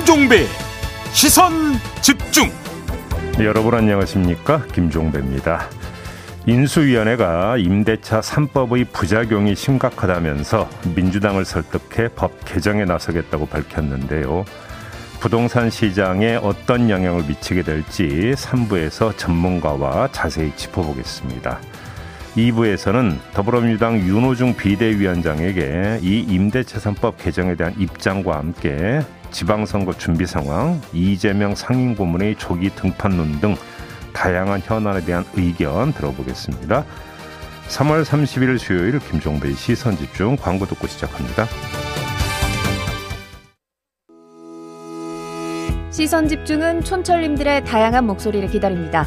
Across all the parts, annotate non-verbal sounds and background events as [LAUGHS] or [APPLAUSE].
김종배 시선 집중. 여러분 안녕하십니까? 김종배입니다. 인수위원회가 임대차 3법의 부작용이 심각하다면서 민주당을 설득해 법 개정에 나서겠다고 밝혔는데요. 부동산 시장에 어떤 영향을 미치게 될지 3부에서 전문가와 자세히 짚어보겠습니다 2부에서는 더불어민주당 윤호중 비대위원장에게 이 임대차 3법 개정에 대한 입장과 함께 지방선거 준비 상황, 이재명 상임 고문의 조기 등판론 등 다양한 현안에 대한 의견 들어보겠습니다. 3월 30일 수요일 김종배의 시선 집중 광고 듣고 시작합니다. 시선 집중은 촌철님들의 다양한 목소리를 기다립니다.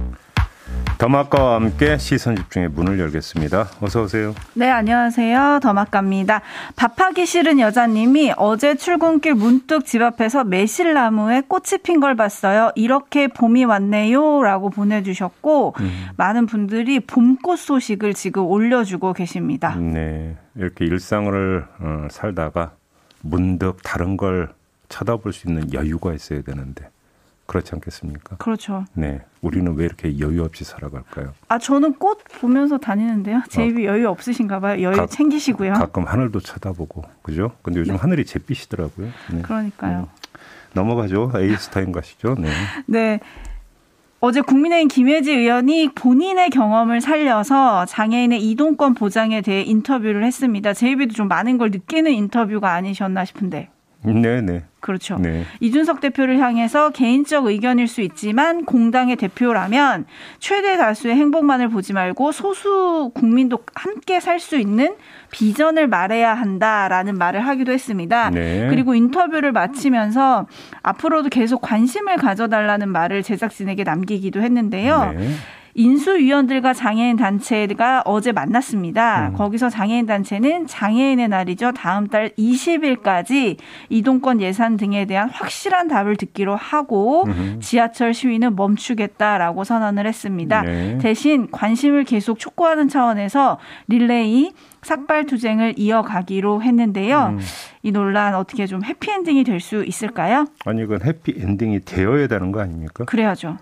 더마카와 함께 시선 집중의 문을 열겠습니다. 어서 오세요. 네, 안녕하세요. 더마카입니다. 밥하기 싫은 여자님이 어제 출근길 문득 집 앞에서 매실나무에 꽃이 핀 걸 봤어요. 이렇게 봄이 왔네요라고 보내주셨고 음. 많은 분들이 봄꽃 소식을 지금 올려주고 계십니다. 네, 이렇게 일상을 어, 살다가 문득 다른 걸 쳐다볼 수 있는 여유가 있어야 되는데 그렇지 않겠습니까? 그렇죠. 네. 우리는 왜 이렇게 여유 없이 살아갈까요? 아, 저는 꽃 보면서 다니는데요. 제 입이 어. 여유 없으신가 봐요. 여유 가, 챙기시고요. 가끔 하늘도 쳐다보고. 그죠? 근데 요즘 네. 하늘이 잿빛이더라고요. 네. 그러니까요. 네. 넘어가죠. 에이스타임 가시죠. 네. 네. 어제 국민의힘 김예지 의원이 본인의 경험을 살려서 장애인의 이동권 보장에 대해 인터뷰를 했습니다. JB도 좀 많은 걸 느끼는 인터뷰가 아니셨나 싶은데. 네네. 그렇죠. 네. 이준석 대표를 향해서 개인적 의견일 수 있지만 공당의 대표라면 최대 다수의 행복만을 보지 말고 소수 국민도 함께 살 수 있는 비전을 말해야 한다라는 말을 하기도 했습니다. 네. 그리고 인터뷰를 마치면서 앞으로도 계속 관심을 가져달라는 말을 제작진에게 남기기도 했는데요. 네. 인수위원들과 장애인 단체가 어제 만났습니다. 음. 거기서 장애인 단체는 장애인의 날이죠. 다음 달 20일까지 이동권 예산 등에 대한 확실한 답을 듣기로 하고 음. 지하철 시위는 멈추겠다라고 선언을 했습니다. 네. 대신 관심을 계속 촉구하는 차원에서 릴레이 삭발 투쟁을 이어가기로 했는데요. 음. 이 논란 어떻게 좀 해피엔딩이 될 수 있을까요? 아니 이건 해피엔딩이 되어야 되는 거 아닙니까? 그래야죠.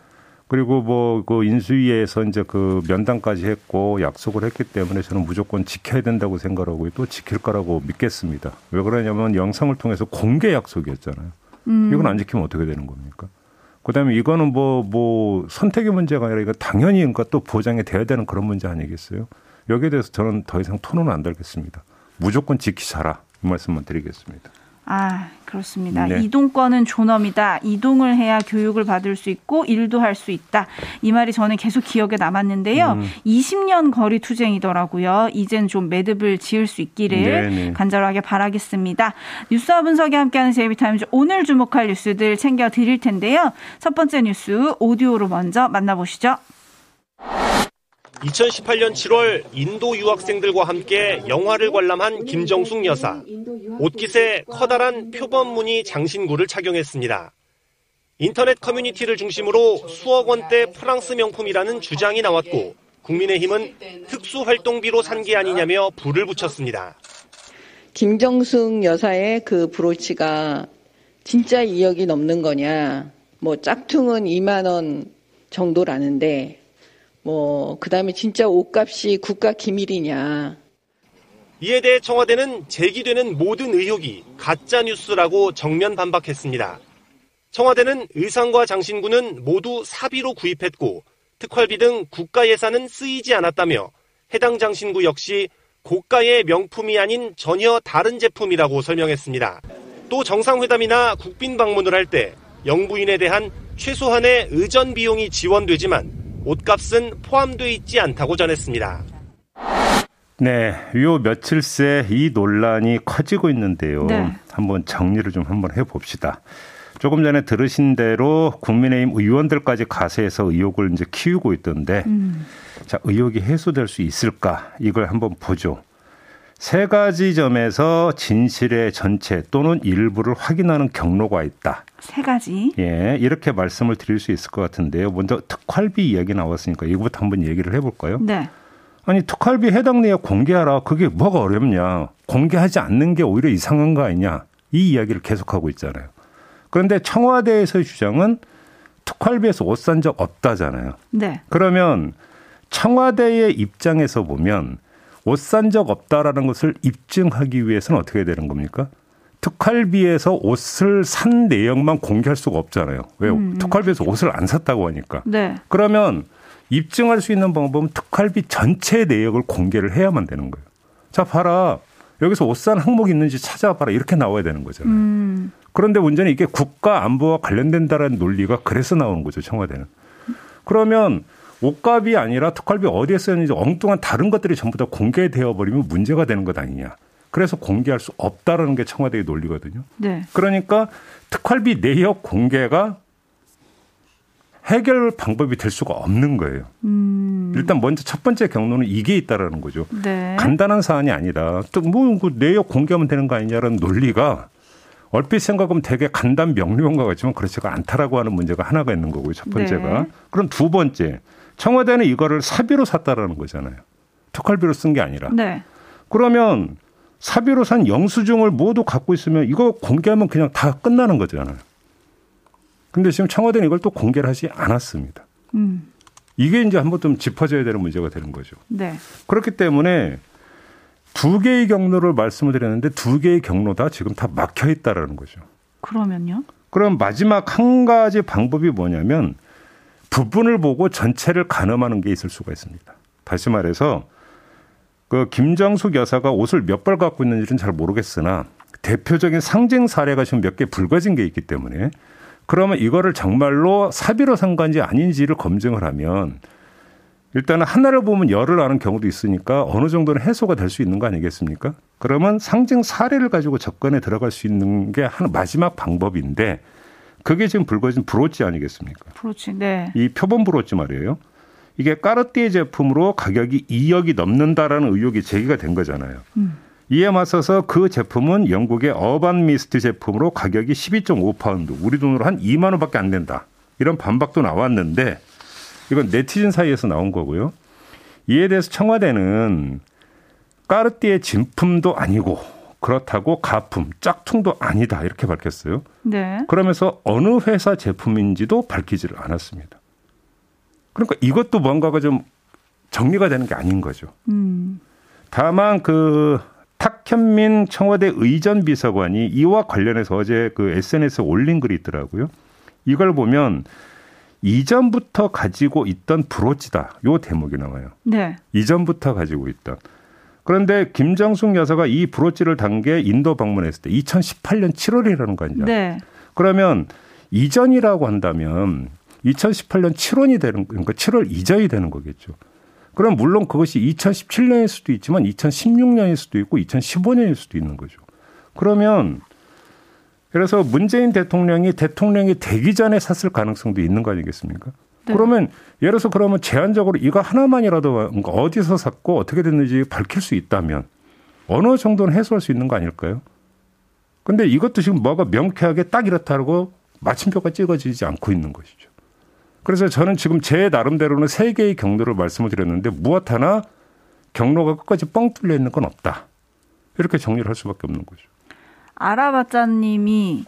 그리고 뭐 그 인수위에서 이제 그 면담까지 했고 약속을 했기 때문에 저는 무조건 지켜야 된다고 생각하고 또 지킬 거라고 믿겠습니다. 왜 그러냐면 영상을 통해서 공개 약속이었잖아요. 음. 이건 안 지키면 어떻게 되는 겁니까? 그다음에 이거는 뭐뭐 뭐 선택의 문제가 아니라 이거 당연히 그러니까 또 보장이 돼야 되는 그런 문제 아니겠어요? 여기에 대해서 저는 더 이상 토론은 안 달겠습니다. 무조건 지키자라 이 말씀만 드리겠습니다. 아, 그렇습니다. 네. 이동권은 존엄이다. 이동을 해야 교육을 받을 수 있고 일도 할 수 있다. 이 말이 저는 계속 기억에 남았는데요. 음. 20년 거리 투쟁이더라고요. 이젠 좀 매듭을 지을 수 있기를 네네. 네. 간절하게 바라겠습니다. 뉴스와 분석이 함께하는 제이비타임즈 오늘 주목할 뉴스들 챙겨 드릴 텐데요. 첫 번째 뉴스 오디오로 먼저 만나보시죠. 2018년 7월 인도 유학생들과 함께 영화를 관람한 김정숙 여사. 옷깃에 커다란 표범무늬 장신구를 착용했습니다. 인터넷 커뮤니티를 중심으로 수억 원대 프랑스 명품이라는 주장이 나왔고 국민의힘은 특수활동비로 산 게 아니냐며 불을 붙였습니다. 김정숙 여사의 그 브로치가 진짜 2억이 넘는 거냐. 뭐 짝퉁은 2만 원 정도라는데 뭐 그 다음에 진짜 옷값이 국가 기밀이냐. 이에 대해 청와대는 제기되는 모든 의혹이 가짜 뉴스라고 정면 반박했습니다. 청와대는 의상과 장신구는 모두 사비로 구입했고 특활비 등 국가 예산은 쓰이지 않았다며 해당 장신구 역시 고가의 명품이 아닌 전혀 다른 제품이라고 설명했습니다. 또 정상회담이나 국빈 방문을 할 때 영부인에 대한 최소한의 의전 비용이 지원되지만 옷값은 포함되어 있지 않다고 전했습니다. 네, 요 며칠 새 이 논란이 커지고 있는데요. 네. 한번 정리를 좀 한번 해봅시다. 조금 전에 들으신 대로 국민의힘 의원들까지 가세해서 의혹을 이제 키우고 있던데 음. 자 의혹이 해소될 수 있을까 이걸 한번 보죠. 세 가지 점에서 진실의 전체 또는 일부를 확인하는 경로가 있다. 세 가지. 예, 이렇게 말씀을 드릴 수 있을 것 같은데요. 먼저 특활비 이야기 나왔으니까 이거부터 한번 얘기를 해볼까요? 네. 아니 특활비 해당 내역 공개하라. 그게 뭐가 어렵냐? 공개하지 않는 게 오히려 이상한 거 아니냐? 이 이야기를 계속하고 있잖아요. 그런데 청와대에서의 주장은 특활비에서 옷 산 적 없다잖아요. 네. 그러면 청와대의 입장에서 보면 옷 산 적 없다라는 것을 입증하기 위해서는 어떻게 되는 겁니까? 특활비에서 옷을 산 내역만 공개할 수가 없잖아요. 왜요? 음. 특활비에서 옷을 안 샀다고 하니까. 네. 그러면 입증할 수 있는 방법은 특활비 전체 내역을 공개를 해야만 되는 거예요. 자, 봐라. 여기서 옷 산 항목이 있는지 찾아봐라. 이렇게 나와야 되는 거잖아요. 음. 그런데 문제는 이게 국가 안보와 관련된다라는 논리가 그래서 나오는 거죠. 청와대는. 그러면 옷값이 아니라 특활비 어디에 쓰였는지 엉뚱한 다른 것들이 전부 다 공개되어 버리면 문제가 되는 것 아니냐. 그래서 공개할 수 없다라는 게 청와대의 논리거든요. 네. 그러니까 특활비 내역 공개가 해결 방법이 될 수가 없는 거예요. 음. 일단 먼저 첫 번째 경로는 이게 있다라는 거죠. 네. 간단한 사안이 아니다. 또뭐 내역 공개하면 되는 거 아니냐라는 논리가 얼핏 생각하면 되게 간단 명료한 것 같지만 그렇지가 않다라고 하는 문제가 하나가 있는 거고요. 첫 번째가. 네. 그럼 두 번째. 청와대는 이거를 사비로 샀다라는 거잖아요. 특활비로 쓴 게 아니라. 네. 그러면 사비로 산 영수증을 모두 갖고 있으면 이거 공개하면 그냥 다 끝나는 거잖아요. 근데 지금 청와대는 이걸 또 공개를 하지 않았습니다. 음. 이게 이제 한번 좀 짚어져야 되는 문제가 되는 거죠. 네. 그렇기 때문에 두 개의 경로를 말씀을 드렸는데 두 개의 경로 다 지금 다 막혀 있다라는 거죠. 그러면요? 그럼 마지막 한 가지 방법이 뭐냐면 부분을 보고 전체를 가늠하는 게 있을 수가 있습니다. 다시 말해서 그 김정숙 여사가 옷을 몇 벌 갖고 있는지는 잘 모르겠으나 대표적인 상징 사례가 지금 몇 개 불거진 게 있기 때문에 그러면 이거를 정말로 사비로 산 건지 아닌지를 검증을 하면 일단은 하나를 보면 열을 아는 경우도 있으니까 어느 정도는 해소가 될 수 있는 거 아니겠습니까? 그러면 상징 사례를 가지고 접근에 들어갈 수 있는 게 한 마지막 방법인데 그게 지금 불거진 브로치 아니겠습니까? 브로치, 네. 이 표범 브로치 말이에요. 이게 까르띠에 제품으로 가격이 2억이 넘는다라는 의혹이 제기가 된 거잖아요. 음. 이에 맞서서 그 제품은 영국의 어반 미스트 제품으로 가격이 12.5파운드, 우리 돈으로 한 2만 원밖에 안 된다. 이런 반박도 나왔는데 이건 네티즌 사이에서 나온 거고요. 이에 대해서 청와대는 까르띠에 진품도 아니고 그렇다고 가품, 짝퉁도 아니다 이렇게 밝혔어요. 네. 그러면서 어느 회사 제품인지도 밝히지를 않았습니다. 그러니까 이것도 뭔가가 좀 정리가 되는 게 아닌 거죠. 음. 다만 그 탁현민 청와대 의전 비서관이 이와 관련해서 어제 그 SNS에 올린 글이 있더라고요. 이걸 보면 이전부터 가지고 있던 브로치다. 요 대목이 나와요. 네. 이전부터 가지고 있던. 그런데 김정숙 여사가 이 브로치를 단 게 인도 방문했을 때 2018년 7월이라는 거 아니냐. 네. 그러면 이전이라고 한다면 2018년 7월이 되는 그러니까 7월 이전이 되는 거겠죠. 그럼 물론 그것이 2017년일 수도 있지만 2016년일 수도 있고 2015년일 수도 있는 거죠. 그러면 그래서 문재인 대통령이 대통령이 되기 전에 샀을 가능성도 있는 거 아니겠습니까? 네. 그러면 예를 들어서 그러면 제한적으로 이거 하나만이라도 어디서 샀고 어떻게 됐는지 밝힐 수 있다면 어느 정도는 해소할 수 있는 거 아닐까요? 근데 이것도 지금 뭐가 명쾌하게 딱 이렇다고 마침표가 찍어지지 않고 있는 것이죠. 그래서 저는 지금 제 나름대로는 세 개의 경로를 말씀을 드렸는데 무엇 하나 경로가 끝까지 뻥 뚫려 있는 건 없다. 이렇게 정리를 할 수밖에 없는 거죠. 아라바짜님이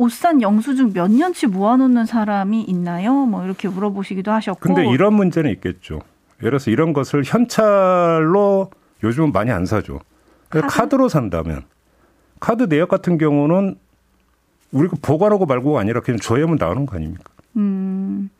옷산 영수증 몇 년치 모아놓는 사람이 있나요? 뭐 이렇게 물어보시기도 하셨고. 근데 이런 문제는 있겠죠. 예를 들어서 이런 것을 현찰로 요즘은 많이 안 사죠. 카드? 카드로 산다면 카드 내역 같은 경우는 우리가 보관하고 말고가 아니라 그냥 조회하면 나오는 거 아닙니까? 음.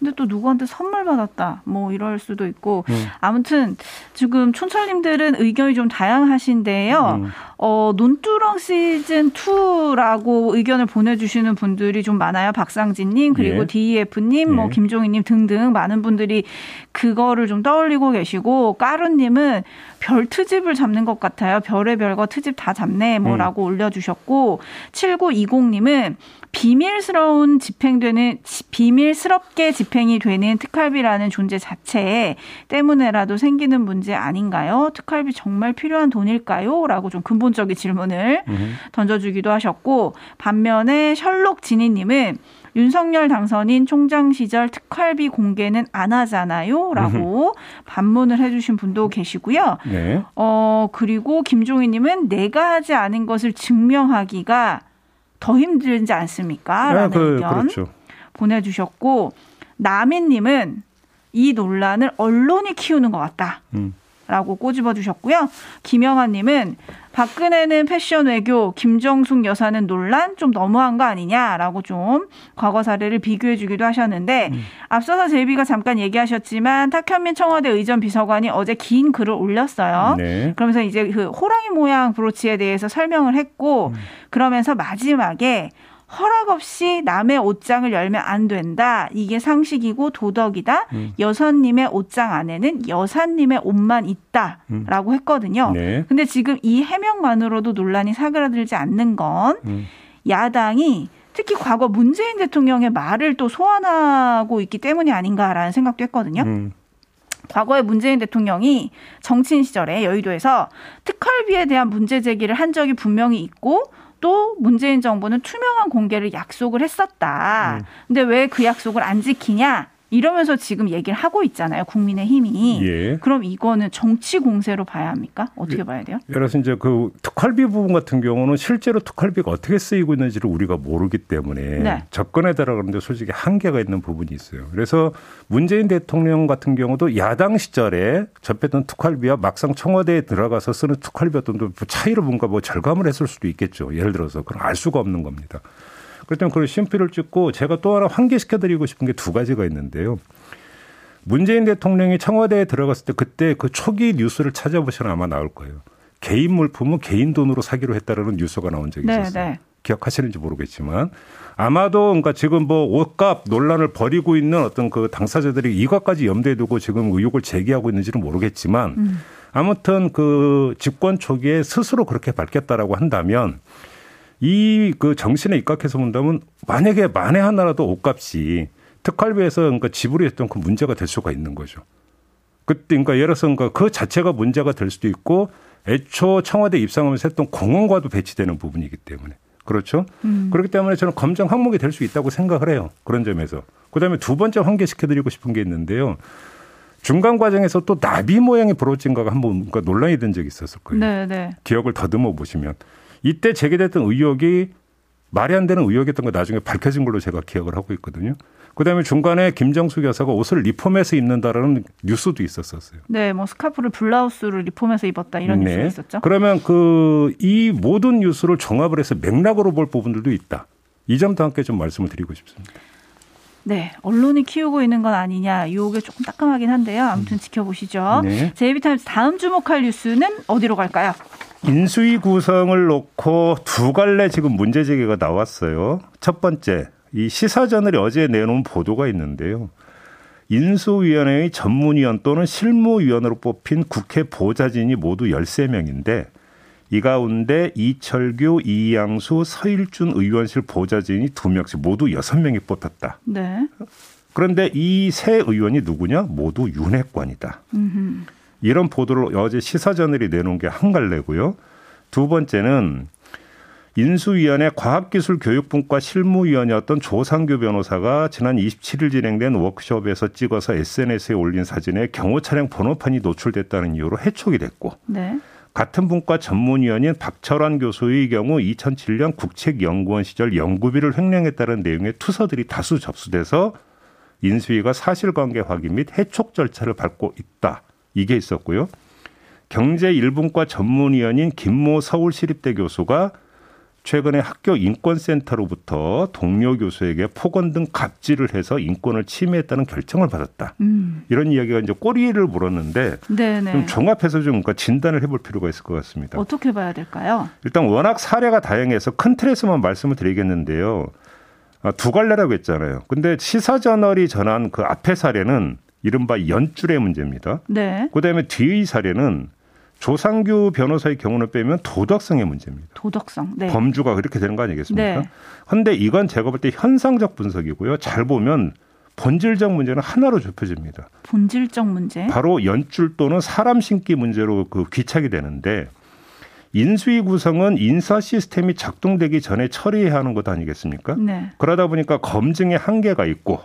근데 또 누구한테 선물 받았다 뭐 이럴 수도 있고 음. 아무튼 지금 촌철님들은 의견이 좀 다양하신데요. 음. 어 논두렁 시즌 2라고 의견을 보내주시는 분들이 좀 많아요. 박상진님 그리고 예. DEF님, 뭐 예. 뭐 김종희님 등등 많은 분들이 그거를 좀 떠올리고 계시고 까루님은 별 트집을 잡는 것 같아요. 별의 별거 트집 다 잡네 뭐라고 음. 올려주셨고 7920님은 비밀스러운 집행되는 비밀스럽게 집행이 되는 특활비라는 존재 자체 때문에라도 생기는 문제 아닌가요? 특활비 정말 필요한 돈일까요? 라고 좀 근본적인 질문을 음. 던져주기도 하셨고 반면에 셜록 지니님은 윤석열 당선인 총장 시절 특활비 공개는 안 하잖아요. 라고 반문을 해주신 분도 계시고요. 네. 어, 그리고 김종희님은 내가 하지 않은 것을 증명하기가 더 힘들지 않습니까? 라는 아, 그, 의견 그렇죠. 보내주셨고, 나민님은 이 논란을 언론이 키우는 것 같다. 음. 라고 꼬집어 주셨고요. 김영아님은 박근혜는 패션 외교, 김정숙 여사는 논란 좀 너무한 거 아니냐라고 좀 과거 사례를 비교해 주기도 하셨는데 음. 앞서서 제비가 잠깐 얘기하셨지만 탁현민 청와대 의전 비서관이 어제 긴 글을 올렸어요. 네. 그러면서 이제 그 호랑이 모양 브로치에 대해서 설명을 했고 음. 그러면서 마지막에 허락 없이 남의 옷장을 열면 안 된다. 이게 상식이고 도덕이다. 음. 여사님의 옷장 안에는 여사님의 옷만 있다라고 음. 했거든요. 네. 근데 지금 이 해명만으로도 논란이 사그라들지 않는 건 음. 야당이 특히 과거 문재인 대통령의 말을 또 소환하고 있기 때문이 아닌가라는 생각도 했거든요. 음. 과거에 문재인 대통령이 정치인 시절에 여의도에서 특활비에 대한 문제 제기를 한 적이 분명히 있고 또 문재인 정부는 투명한 공개를 약속을 했었다. 음. 근데 왜 그 약속을 안 지키냐? 이러면서 지금 얘기를 하고 있잖아요. 국민의 힘이. 예. 그럼 이거는 정치 공세로 봐야 합니까? 어떻게 봐야 돼요? 예를 들어서 이제 그 특활비 부분 같은 경우는 실제로 특활비가 어떻게 쓰이고 있는지를 우리가 모르기 때문에 네. 접근에 들어가는데 솔직히 한계가 있는 부분이 있어요. 그래서 문재인 대통령 같은 경우도 야당 시절에 접했던 특활비와 막상 청와대에 들어가서 쓰는 특활비 어떤 차이를 뭔가 뭐 절감을 했을 수도 있겠죠. 예를 들어서 그럼 알 수가 없는 겁니다. 그렇다면 그런 심표를 찍고 제가 또 하나 환기시켜 드리고 싶은 게 두 가지가 있는데요. 문재인 대통령이 청와대에 들어갔을 때 그때 그 초기 뉴스를 찾아보시면 아마 나올 거예요. 개인 물품은 개인 돈으로 사기로 했다라는 뉴스가 나온 적이 네, 있었어요. 네. 기억하시는지 모르겠지만 아마도 그러니까 지금 뭐 옷값 논란을 벌이고 있는 어떤 그 당사자들이 이것까지 염두에 두고 지금 의혹을 제기하고 있는지는 모르겠지만 음. 아무튼 그 집권 초기에 스스로 그렇게 밝혔다라고 한다면 이 그 정신에 입각해서 본다면 만약에 만에 하나라도 옷값이 특활비에서 그러니까 지불이 했던 그 문제가 될 수가 있는 거죠. 그때 그러니까 예를 들어서 그러니까 그 자체가 문제가 될 수도 있고 애초 청와대 입상하면서 했던 공원과도 배치되는 부분이기 때문에 그렇죠. 음. 그렇기 때문에 저는 검증 항목이 될 수 있다고 생각을 해요. 그런 점에서. 그다음에 두 번째 환기시켜드리고 싶은 게 있는데요. 중간 과정에서 또 나비 모양의 브로치인가가 한번 그러니까 논란이 된 적이 있었을 거예요. 네, 네. 기억을 더듬어 보시면 이때 제기됐던 의혹이 말이 안 되는 의혹이었던 거 나중에 밝혀진 걸로 제가 기억을 하고 있거든요. 그다음에 중간에 김정숙 여사가 옷을 리폼해서 입는다라는 뉴스도 있었었어요. 네, 뭐 스카프를 블라우스를 리폼해서 입었다 이런 네. 뉴스가 있었죠. 그러면 그 이 모든 뉴스를 종합을 해서 맥락으로 볼 부분들도 있다. 이 점도 함께 좀 말씀을 드리고 싶습니다. 네, 언론이 키우고 있는 건 아니냐 의혹에 조금 따끔하긴 한데요. 아무튼 음. 지켜보시죠. 네. JB TIMES 다음 주목할 뉴스는 어디로 갈까요? 인수위 구성을 놓고 두 갈래 지금 문제 제기가 나왔어요. 첫 번째, 이 시사저널이 어제 내놓은 보도가 있는데요. 인수위원회의 전문위원 또는 실무위원으로 뽑힌 국회 보좌진이 모두 13명인데 이 가운데 이철규, 이양수, 서일준 의원실 보좌진이 2명씩 모두 6명이 뽑혔다. 네. 그런데 이 세 의원이 누구냐? 모두 윤핵관이다. 음흠. 이런 보도를 어제 시사저널이 내놓은 게 한 갈래고요. 두 번째는 인수위원회 과학기술교육분과 실무위원이었던 조상규 변호사가 지난 27일 진행된 워크숍에서 찍어서 SNS에 올린 사진에 경호 차량 번호판이 노출됐다는 이유로 해촉이 됐고 네. 같은 분과 전문위원인 박철환 교수의 경우 2007년 국책연구원 시절 연구비를 횡령했다는 내용의 투서들이 다수 접수돼서 인수위가 사실관계 확인 및 해촉 절차를 밟고 있다. 이게 있었고요. 경제 일분과 전문위원인 김모 서울시립대 교수가 최근에 학교 인권센터로부터 동료 교수에게 폭언 등 갑질을 해서 인권을 침해했다는 결정을 받았다. 음. 이런 이야기가 이제 꼬리를 물었는데 네네. 좀 종합해서 좀 그러니까 진단을 해볼 필요가 있을 것 같습니다. 어떻게 봐야 될까요? 일단 워낙 사례가 다양해서 큰 틀에서만 말씀을 드리겠는데요. 아, 두 갈래라고 했잖아요. 근데 시사저널이 전한 그 앞에 사례는 이른바 연줄의 문제입니다. 네. 그다음에 뒤의 사례는 조상규 변호사의 경우는 빼면 도덕성의 문제입니다. 도덕성. 네. 범주가 그렇게 되는 거 아니겠습니까? 네. 그런데 이건 제가 볼 때 현상적 분석이고요. 잘 보면 본질적 문제는 하나로 좁혀집니다. 본질적 문제. 바로 연출 또는 사람 신기 문제로 그 귀착이 되는데 인수위 구성은 인사 시스템이 작동되기 전에 처리해야 하는 것 아니겠습니까? 네. 그러다 보니까 검증의 한계가 있고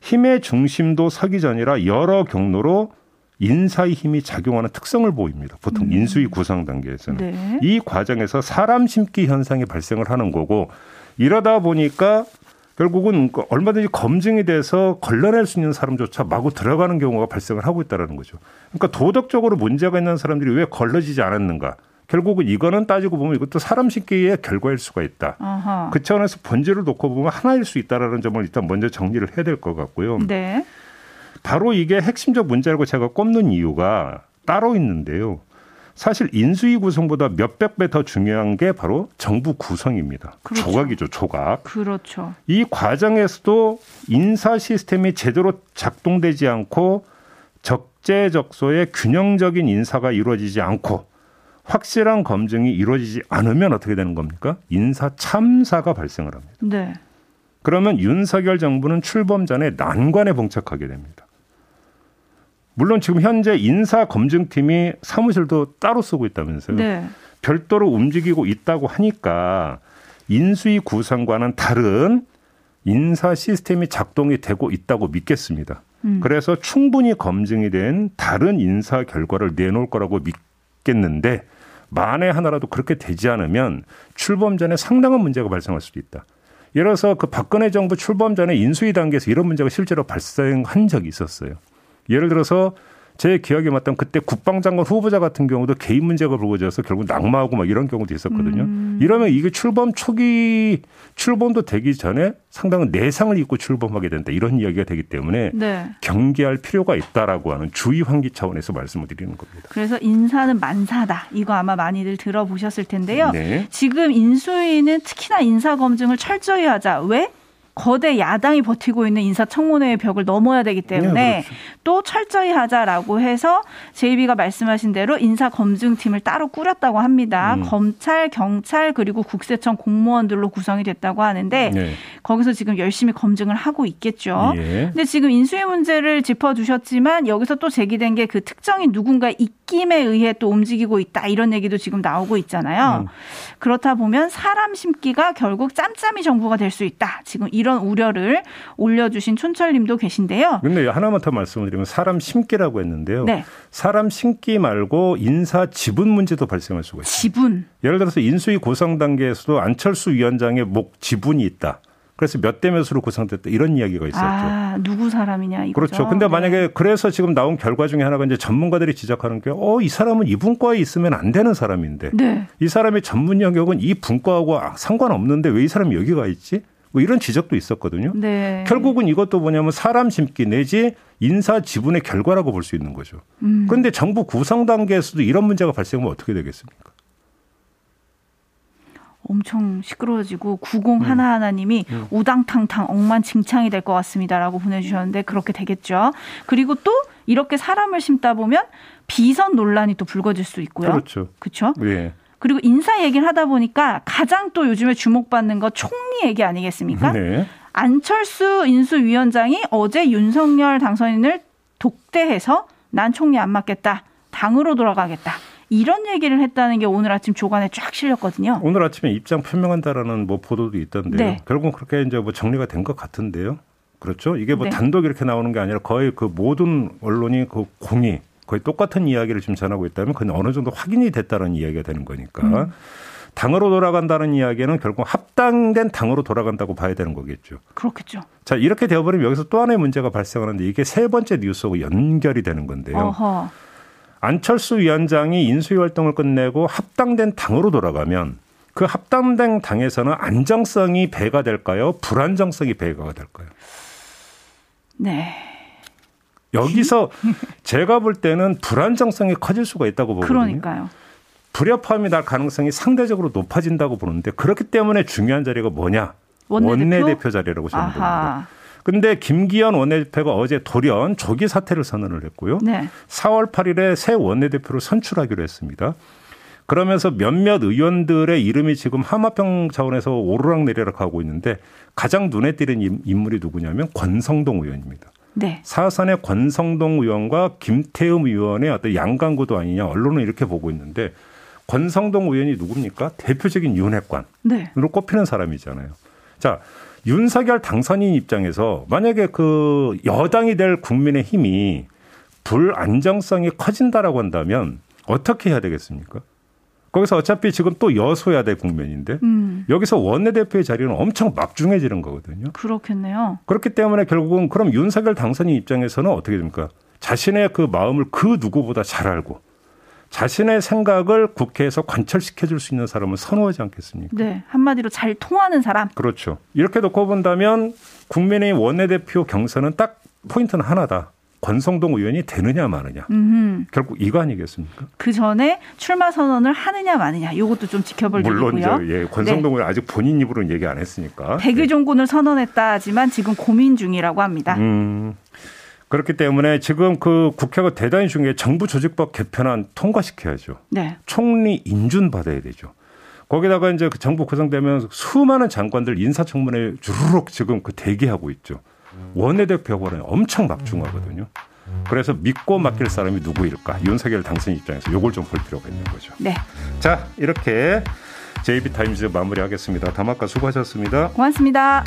힘의 중심도 서기 전이라 여러 경로로 인사의 힘이 작용하는 특성을 보입니다. 보통 인수위 구성 단계에서는. 네. 이 과정에서 사람 심기 현상이 발생을 하는 거고 이러다 보니까 결국은 그 얼마든지 검증이 돼서 걸러낼 수 있는 사람조차 마구 들어가는 경우가 발생을 하고 있다는 거죠. 그러니까 도덕적으로 문제가 있는 사람들이 왜 걸러지지 않았는가? 결국은 이거는 따지고 보면 이것도 사람 심기의 결과일 수가 있다. 아하. 그 차원에서 본질을 놓고 보면 하나일 수 있다라는 점을 일단 먼저 정리를 해야 될 것 같고요. 네. 바로 이게 핵심적 문제라고 제가 꼽는 이유가 따로 있는데요. 사실 인수위 구성보다 몇백 배 더 중요한 게 바로 정부 구성입니다. 그렇죠. 조각이죠, 조각. 그렇죠. 이 과정에서도 인사 시스템이 제대로 작동되지 않고 적재적소의 균형적인 인사가 이루어지지 않고 확실한 검증이 이루어지지 않으면 어떻게 되는 겁니까? 인사 참사가 발생을 합니다. 네. 그러면 윤석열 정부는 출범 전에 난관에 봉착하게 됩니다. 물론 지금 현재 인사 검증팀이 사무실도 따로 쓰고 있다면서요. 네. 별도로 움직이고 있다고 하니까 인수위 구성과는 다른 인사 시스템이 작동이 되고 있다고 믿겠습니다. 음. 그래서 충분히 검증이 된 다른 인사 결과를 내놓을 거라고 믿겠는데 만에 하나라도 그렇게 되지 않으면 출범 전에 상당한 문제가 발생할 수도 있다. 예를 들어서 그 박근혜 정부 출범 전에 인수위 단계에서 이런 문제가 실제로 발생한 적이 있었어요. 예를 들어서 제 기억에 맞던 그때 국방장관 후보자 같은 경우도 개인 문제가 불거져서 결국 낙마하고 막 이런 경우도 있었거든요. 음. 이러면 이게 출범 초기 출범도 되기 전에 상당한 내상을 입고 출범하게 된다 이런 이야기가 되기 때문에 네. 경계할 필요가 있다라고 하는 주의 환기 차원에서 말씀을 드리는 겁니다. 그래서 인사는 만사다. 이거 아마 많이들 들어보셨을 텐데요. 네. 지금 인수위는 특히나 인사 검증을 철저히 하자. 왜? 거대 야당이 버티고 있는 인사청문회의 벽을 넘어야 되기 때문에 네, 그렇죠. 또 철저히 하자라고 해서 제이비가 말씀하신 대로 인사검증팀을 따로 꾸렸다고 합니다. 음. 검찰, 경찰 그리고 국세청 공무원들로 구성이 됐다고 하는데 네. 거기서 지금 열심히 검증을 하고 있겠죠. 예. 근데 지금 인수위 문제를 짚어주셨지만 여기서 또 제기된 게 그 특정인 누군가의 입김에 의해 또 움직이고 있다 이런 얘기도 지금 나오고 있잖아요. 음. 그렇다 보면 사람 심기가 결국 짬짬이 정부가 될 수 있다. 지금 이런 우려를 올려주신 촌철님도 계신데요. 근데 하나만 더 말씀을 드리면 사람 심기라고 했는데요. 네, 사람 심기 말고 인사 지분 문제도 발생할 수가 있어요. 지분. 예를 들어서 인수위 구성 단계에서도 안철수 위원장의 목 지분이 있다. 그래서 몇 대 몇으로 구성됐다 이런 이야기가 있었죠. 아 누구 사람이냐 이거죠. 그렇죠. 근데 네. 만약에 그래서 지금 나온 결과 중에 하나가 이제 전문가들이 지적하는 게, 어, 이 사람은 이 분과에 있으면 안 되는 사람인데, 네. 이 사람의 전문 영역은 이 분과하고 상관없는데 왜 이 사람이 여기 가 있지? 뭐 이런 지적도 있었거든요. 네. 결국은 이것도 뭐냐면 사람 심기 내지 인사 지분의 결과라고 볼 수 있는 거죠. 음. 그런데 정부 구성 단계에서도 이런 문제가 발생하면 어떻게 되겠습니까? 엄청 시끄러워지고 90 하나 하나님이 우당탕탕 엉망진창이 될 것 같습니다라고 보내주셨는데 그렇게 되겠죠. 그리고 또 이렇게 사람을 심다 보면 비선 논란이 또 불거질 수 있고요. 그렇죠. 그렇죠. 예. 그리고 인사 얘기를 하다 보니까 가장 또 요즘에 주목받는 거 총리 얘기 아니겠습니까? 네. 안철수 인수위원장이 어제 윤석열 당선인을 독대해서 난 총리 안 맡겠다. 당으로 돌아가겠다. 이런 얘기를 했다는 게 오늘 아침 조간에 쫙 실렸거든요. 오늘 아침에 입장 표명한다라는 뭐 보도도 있던데요. 네. 결국 그렇게 이제 뭐 정리가 된 것 같은데요. 그렇죠. 이게 뭐 네. 단독 이렇게 나오는 게 아니라 거의 그 모든 언론이 그 공이 거의 똑같은 이야기를 지금 전하고 있다면 그건 어느 정도 확인이 됐다는 이야기가 되는 거니까. 음. 당으로 돌아간다는 이야기는 결국 합당된 당으로 돌아간다고 봐야 되는 거겠죠. 그렇겠죠. 자, 이렇게 되어버리면 여기서 또 하나의 문제가 발생하는데 이게 세 번째 뉴스하고 연결이 되는 건데요. 어허. 안철수 위원장이 인수위 활동을 끝내고 합당된 당으로 돌아가면 그 합당된 당에서는 안정성이 배가 될까요? 불안정성이 배가 될까요? 네. 여기서 [LAUGHS] 제가 볼 때는 불안정성이 커질 수가 있다고 보거든요. 그러니까요. 불협화음이 날 가능성이 상대적으로 높아진다고 보는데 그렇기 때문에 중요한 자리가 뭐냐? 원내대표? 원내대표 자리라고 저는 봅니다. 근데 김기현 원내대표가 어제 돌연 조기 사퇴를 선언을 했고요. 네. 4월 8일에 새 원내대표를 선출하기로 했습니다. 그러면서 몇몇 의원들의 이름이 지금 하마평 차원에서 오르락 내리락 하고 있는데 가장 눈에 띄는 인물이 누구냐면 권성동 의원입니다. 네. 사선의 권성동 의원과 김태흠 의원의 어떤 양강구도 아니냐 언론은 이렇게 보고 있는데 권성동 의원이 누굽니까? 대표적인 윤핵관으로 네. 꼽히는 사람이잖아요. 자, 윤석열 당선인 입장에서 만약에 그 여당이 될 국민의 힘이 불안정성이 커진다라고 한다면 어떻게 해야 되겠습니까? 거기서 어차피 지금 또 여소야 될 국면인데 음. 여기서 원내대표의 자리는 엄청 막중해지는 거거든요. 그렇겠네요. 그렇기 때문에 결국은 그럼 윤석열 당선인 입장에서는 어떻게 됩니까? 자신의 그 마음을 그 누구보다 잘 알고 자신의 생각을 국회에서 관철시켜 줄 수 있는 사람을 선호하지 않겠습니까? 네. 한마디로 잘 통하는 사람. 그렇죠. 이렇게 놓고 본다면 국민의 원내대표 경선은 딱 포인트는 하나다. 권성동 의원이 되느냐 마느냐. 음흠. 결국 이거 아니겠습니까? 그 전에 출마 선언을 하느냐 마느냐. 이것도 좀 지켜볼 물론 일이고요. 이제 예, 권성동 의원 아직 본인 입으로는 얘기 안 했으니까. 백의종군을 선언했다 하지만 지금 고민 중이라고 합니다. 음. 그렇기 때문에 지금 그 국회가 대단히 중요해 정부 조직법 개편안 통과시켜야죠. 네. 총리 인준 받아야 되죠. 거기다가 이제 그 정부 구성되면 수많은 장관들 인사청문회 주르륵 지금 그 대기하고 있죠. 원내대표 후보는 엄청 막중하거든요. 그래서 믿고 맡길 사람이 누구일까? 윤석열 당선 입장에서 요걸 좀 볼 필요가 있는 거죠. 네. 자, 이렇게 JB타임즈 마무리하겠습니다. 담화가 수고하셨습니다. 고맙습니다.